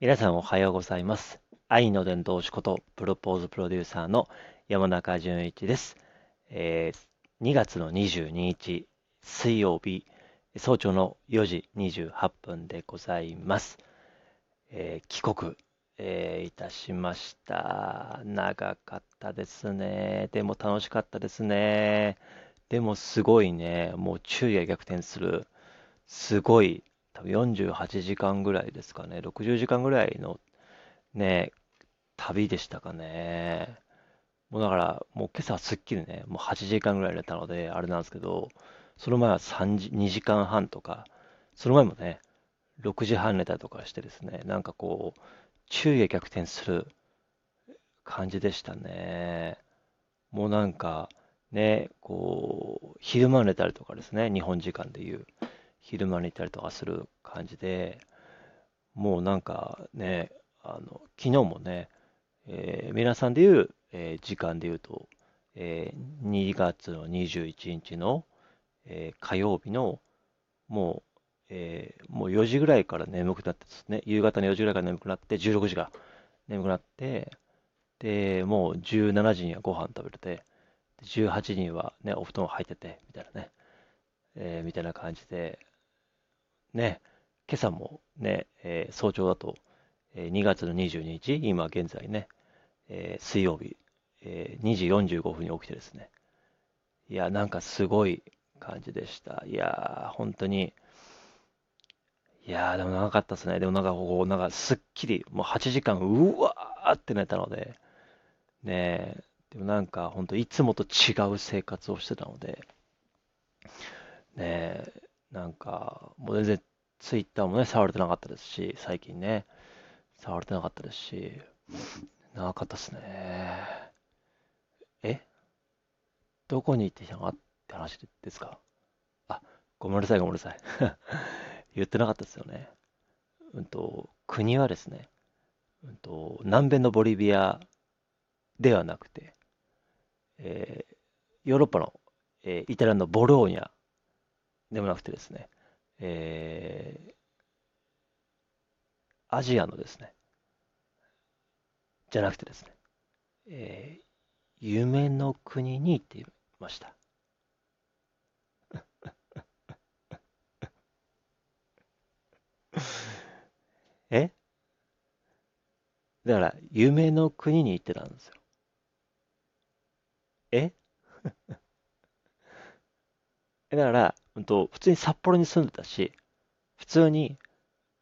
皆さんおはようございます。愛の伝道師ことプロポーズプロデューサーの山中淳一です。えー2月の22日水曜日早朝の4時28分でございます。えー帰国、えーいたしました。長かったですね。でも楽しかったですね。でもすごいね、もう昼夜逆転する、すごい、多分48時間ぐらいですかね、60時間ぐらいのね、旅でしたかね。もうだから、もう今朝はすっきりね、もう8時間ぐらい寝たので、あれなんですけど、その前は3時、2時間半とか、その前もね、6時半寝たりとかしてですね、なんかこう、昼夜逆転する感じでしたね。もうなんか、ね、こう、昼間寝たりとかですね、日本時間でいう、昼間寝たりとかする感じで、もうなんかね、あの、昨日もね、えー皆さんでいう、えー時間で言うと、えー2月の21日の、えー火曜日の、もう、えーもう4時ぐらいから眠くなってですね、夕方の4時ぐらいから眠くなって、16時が眠くなって、で、もう17時にはご飯食べれて、18時にはね、お布団入ってて、みたいなね、えーみたいな感じで、ね、今朝もね、えー早朝だと、えー2月の22日、今現在ね、えー水曜日、えー2時45分に起きてですね、いや、なんかすごい感じでした。いやー、本当に、いやー、でも長かったですね。でもなんかこう、なんかすっきり、もう8時間、うわーって寝たので、ね、でもなんか本当いつもと違う生活をしてたので、ねえ、なんかもう全然ツイッターもね、触れてなかったですし、最近ね、触れてなかったですし、長かったですね。え？どこに行ってきたの？って話ですか？あ、ごめんなさい、ごめんなさい。言ってなかったですよね。うんと、国はですね、うんと、南米のボリビアではなくて、えーヨーロッパの、えーイタリアのボローニャでもなくてですね、えーアジアのですね、じゃなくてですね、えー夢の国に行っていました。え？だから、夢の国に行ってたんですよ。え？だから、んと、普通に札幌に住んでたし、普通に、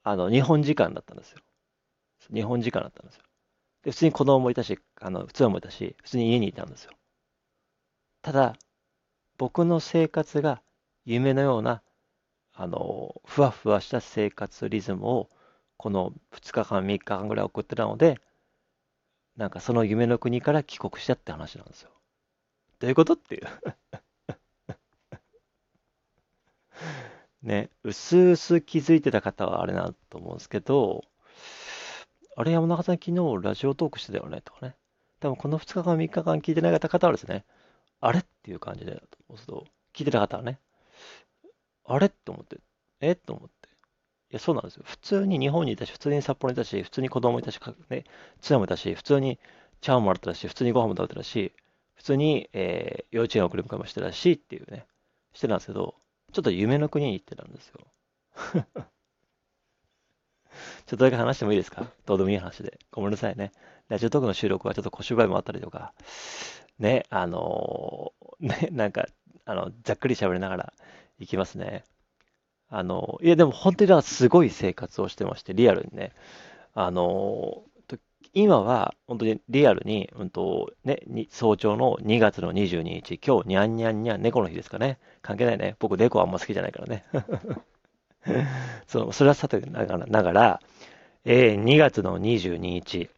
あの、日本時間だったんですよ。日本時間だったんですよ。で、普通に子供もいたし、あの、妻もいたし、普通に家にいたんですよ。ただ、僕の生活が夢のような、あの、ふわふわした生活リズムを、この2日間、3日間ぐらい送ってたので、なんかその夢の国から帰国したって話なんですよ。どういうことっていう。ね、うすうす気づいてた方はあれなと思うんですけど、あれ、山中さん昨日ラジオトークしてたよねとかね。多分この2日間、3日間聞いてなかった方はですね、あれっていう感じで、と思うすけど聞いてた方はね、あれって思って、えと思って。いや、そうなんですよ。普通に日本にいたし、普通に札幌にいたし、普通に子供いたし、ね、妻もいたし、普通に茶碗もらったし、普通にご飯も食べてたし、普通に、えー幼稚園送り迎えもしてたしっていうね、してたんですけど、ちょっと夢の国に行ってたんですよ。ちょっとだけ話してもいいですか？どうでもいい話で。ごめんなさいね。ラジオトークの収録はちょっと小芝居もあったりとか、ね、あのー ね、なんか、あの、ざっくり喋りながら行きますね。あの、いや、でも本当にだかすごい生活をしてまして、リアルにね。あの、今は本当にリアルに、うんと、ね、に早朝の2月の22日、今日、にゃんにゃんにゃん、猫の日ですかね。関係ないね。僕、猫あんま好きじゃないからね。その、それはさてながら、ながら、えー2月の22日、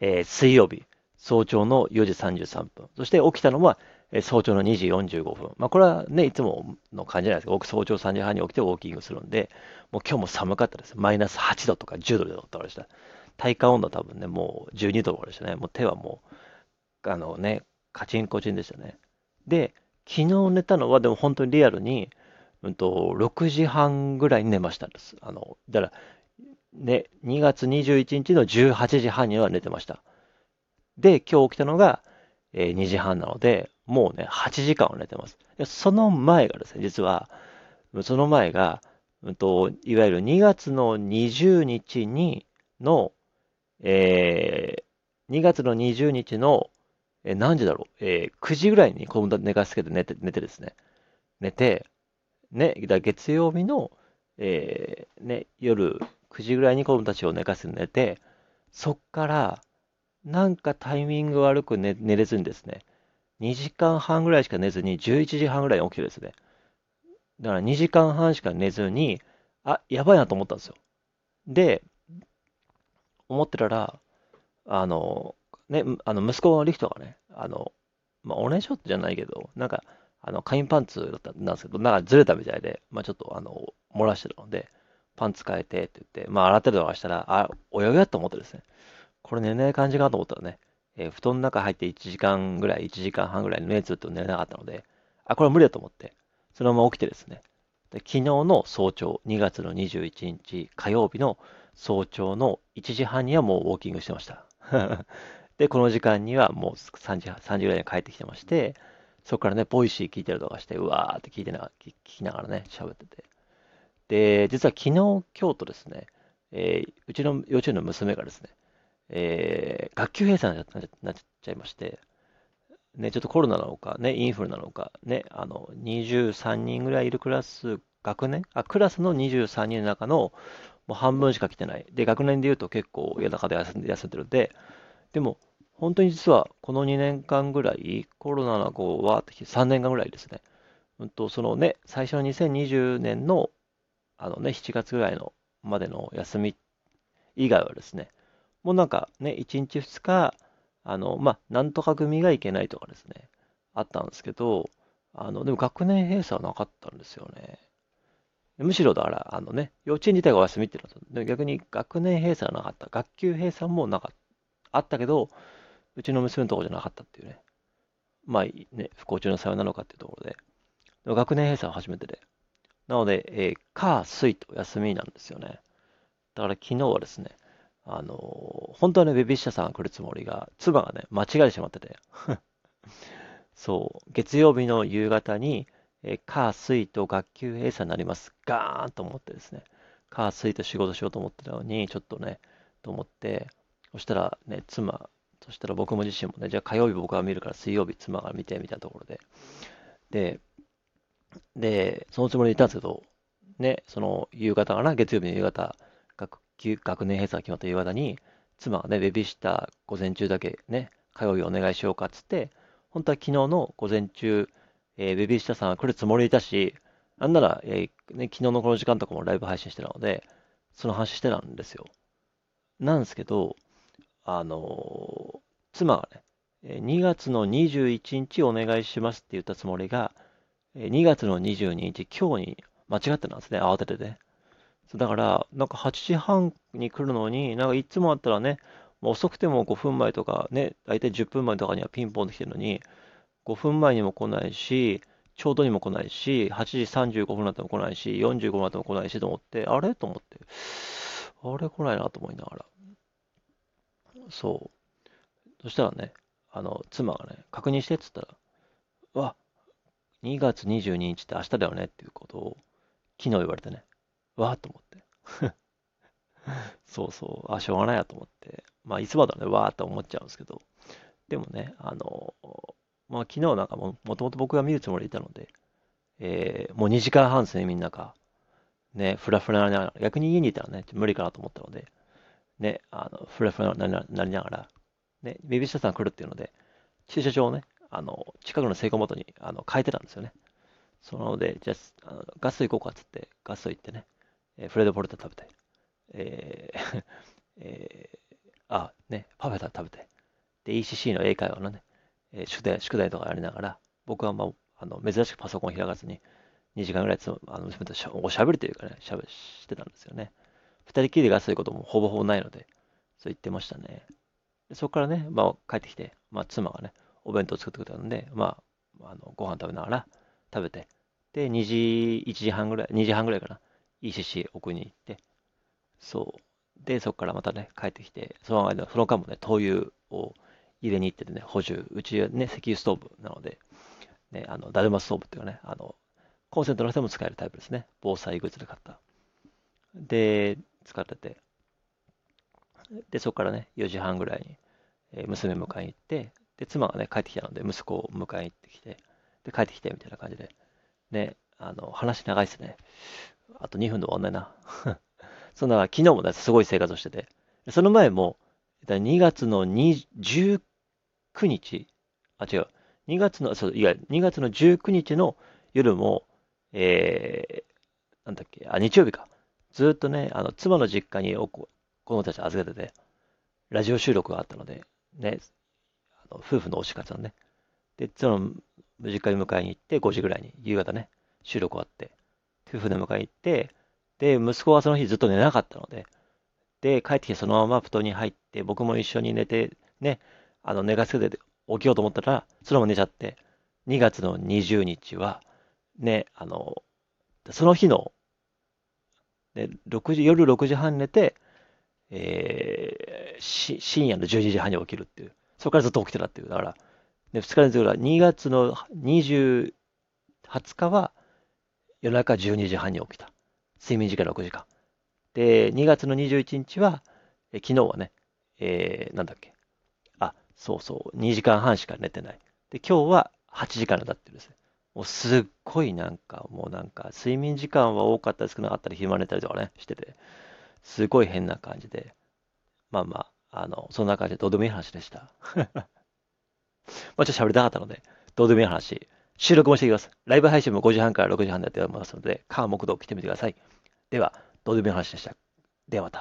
えー水曜日、早朝の4時33分。そして起きたのは、えー早朝の2時45分。まあ、これはね、いつもの感じじゃないですか。僕、早朝3時半に起きてウォーキングするんで、もう今日も寒かったです。マイナス8度とか10度でとかでした。体感温度多分ね、もう12度とかでしたね。もう手はもう、あのね、カチンコチンでしたね。で、昨日寝たのは、でも本当にリアルに、うんと、6時半ぐらいに寝ましたです。あの、だから、ね、2月21日の18時半には寝てました。で、今日起きたのが、えー、2時半なので、もうね、8時間は寝てます。その前がですね、実は、その前が、うんと、いわゆる2月の20日にの、えー、2月の20日の、えー、何時だろう、えー、9時ぐらいに子供寝かしつけて寝て、寝てですね、寝て、ね、だ月曜日の、えー、ね、夜9時ぐらいに子供たちを寝かせて寝て、そっから、なんかタイミング悪く寝寝れずにですね、2時間半ぐらいしか寝ずに、11時半ぐらいに起きてですね、だから2時間半しか寝ずに、あ、やばいなと思ったんですよ。で、思ってたら、あの、ね、あの息子のリフトがね、あの、まあ、おねしょじゃないけど、なんか、あの、インパンツだったんですけど、なんかずれたみたいで、まあ、ちょっと、あの、漏らしてたので、パンツ変えてって言って、まあ、洗ってるとかしたら、あ、泳ぎだと思ってですね、これ寝ない感じかなと思ったらね、えー、布団の中入って1時間ぐらい、1時間半ぐらい目つぶって寝れなかったので、あ、これは無理だと思って、そのまま起きてですね、で昨日の早朝、2月の21日火曜日の早朝の1時半にはもうウォーキングしてました。で、この時間にはもう3時 ,3 時ぐらいに帰ってきてまして、そこからね、 Voicy 聞いてるとかして、うわーって聞いてな聞きながらね、喋ってて。で、実は昨日、今日とですね、えー、うちの幼稚園の娘がですね、えー、学級閉鎖になっちゃいまして、ね、ちょっとコロナなのか、ね、インフルなのか、ね、あの、23人ぐらいいるクラス、学年？あ、クラスの23人の中のもう半分しか来てない。で、学年で言うと結構夜中で休んで休んでるんで、でも、本当に実はこの2年間ぐらい、コロナの子は3年間ぐらいですね。うんと、そのね、最初の2020年の、あのね、7月ぐらいのまでの休み以外はですね、もうなんかね、1日2日、あの、まあ、なんとか組がいけないとかですね、あったんですけど、あの、でも学年閉鎖はなかったんですよね。むしろだから、あのね、幼稚園自体がお休みっていうのは、逆に学年閉鎖はなかった。学級閉鎖もなかった。あったけど、うちの娘のところじゃなかったっていうね。まあね、不幸中の幸いなのかっていうところで。で学年閉鎖は初めてで。なので、えー、火、水と休みなんですよね。だから昨日はですね、あのー、本当はね、ベビーシッターさんが来るつもりが、妻がね、間違えてしまってて。そう、月曜日の夕方に、え、火、水と学級閉鎖になります。ガーンと思ってですね、火、水と仕事しようと思ってたのに、ちょっとね、と思って、そしたらね、妻、そしたら僕も自身もね、じゃあ火曜日僕が見るから水曜日妻が見てみたいなところで、で、で、そのつもりでいたんですけど、ね、その夕方かな、月曜日の夕方、学年閉鎖が決まった夕方に、妻がね、ベビーシッター午前中だけね、火曜日お願いしようかっつって、本当は昨日の午前中、えー、ベビーシッターさん来るつもりいたし、なんなら、えー、ね、昨日のこの時間とかもライブ配信してたので、その話してたんですよ。なんですけど、あの、妻がね、2月の21日お願いしますって言ったつもりが、2月の22日、今日に間違ってたんですね、慌ててね。だから、なんか8時半に来るのに、なんかいつもあったらね、遅くても5分前とかね、大体10分前とかにはピンポンで来てるのに、5分前にも来ないし、ちょうどにも来ないし、8時35分になっても来ないし、45分になっても来ないしと思って、あれ？と思って、あれ来ないなと思いながら。そう。そしたらね、あの、妻がね、確認してって言ったら、うわ、2月22日って明日だよねっていうことを昨日言われてね、わーと思って。そうそう、あ、しょうがないやと思って。まあ、いつもだね、わーって思っちゃうんですけど。でもね、あの、まあ、昨日なんかも、もともと僕が見るつもりでいたので、えー、もう2時間半ですね、みんなが。ね、ふらふらなりながら、逆に家にいたらね、無理かなと思ったので、ね、あの、ふらふらなりながら、ね、ベビーシャさん来るっていうので、駐車場をね、あの、近くの成功元にあの変えてたんですよね。そのので、じゃあ、あのガスト行こうかっつって、ガスト行ってね、えー、フレードポルタ食べて、えー えー、あ、ね、パフェ食べて、で、ECC の英会話のね、えー、宿題、宿題とかやりながら、僕は、まあ、あの珍しくパソコン開かずに、2時間ぐらいつあの娘としゃおしゃべりというかね、しゃべしてたんですよね。二人きりでガスト行くこともほぼほぼないので、そう言ってましたね。でそこからね、まあ、帰ってきて、まあ、妻がね、お弁当作ってくれたので、まあ、あのご飯食べながら食べて、で、2時、1時半ぐらい、2時半ぐらいかな、ECC 送りに行って、そう。で、そこからまたね、帰ってきて、その間、その間もね、灯油を入れに行っててね、補充。うちはね、石油ストーブなので、ね、あの、だるまストーブっていうかね、あの、コンセントの人も使えるタイプですね。防災グッズで買った。で、使ってて。で、そこからね、4時半ぐらいに、えー、娘迎えに行って、で、妻がね、帰ってきたので、息子を迎えに行ってきて、で、帰ってきて、みたいな感じで。ね、あの、話長いですね。あと2分で終わんないな。そんな、昨日もね、すごい生活をしてて。その前も、2月の19日、あ、違う。2月の、そう、いや、2月の19日の夜も、えー、なんだっけ、あ、日曜日か。ずっとね、あの、妻の実家にお子供たち預けてて、ラジオ収録があったので、ね、あの夫婦の推し活のね。で、その、実家に迎えに行って、5時ぐらいに、夕方ね、収録終わって、夫婦で迎えに行って、で、息子はその日ずっと寝なかったので、で、帰ってきてそのまま布団に入って、僕も一緒に寝て、ね、あの、寝かせて起きようと思ったら、そのまま寝ちゃって、2月の20日は、ね、あの、その日の、ね、6時、夜6時半寝て、えー、し深夜の12時半に起きるっていう。そこからずっと起きてたっていう。だから、ね、2日連続だ2月の20、20日は夜中12時半に起きた。睡眠時間6時間。で、2月の21日は、え昨日はね、えー、なんだっけ。そうそう、2時間半しか寝てない。で、今日は8時間だってるんですね。もうすっごいなんか、もうなんか、睡眠時間は多かったり少なかったり、暇寝たりとかね、してて、すごい変な感じで、まあまあ、あの、そんな感じでどうでもいい話でした。まあちょっと喋りたかったので、どうでもいい話、収録もしていきます。ライブ配信も5時半から6時半でやっておりますので、カー木道来てみてください。では、どうでもいい話でした。ではまた。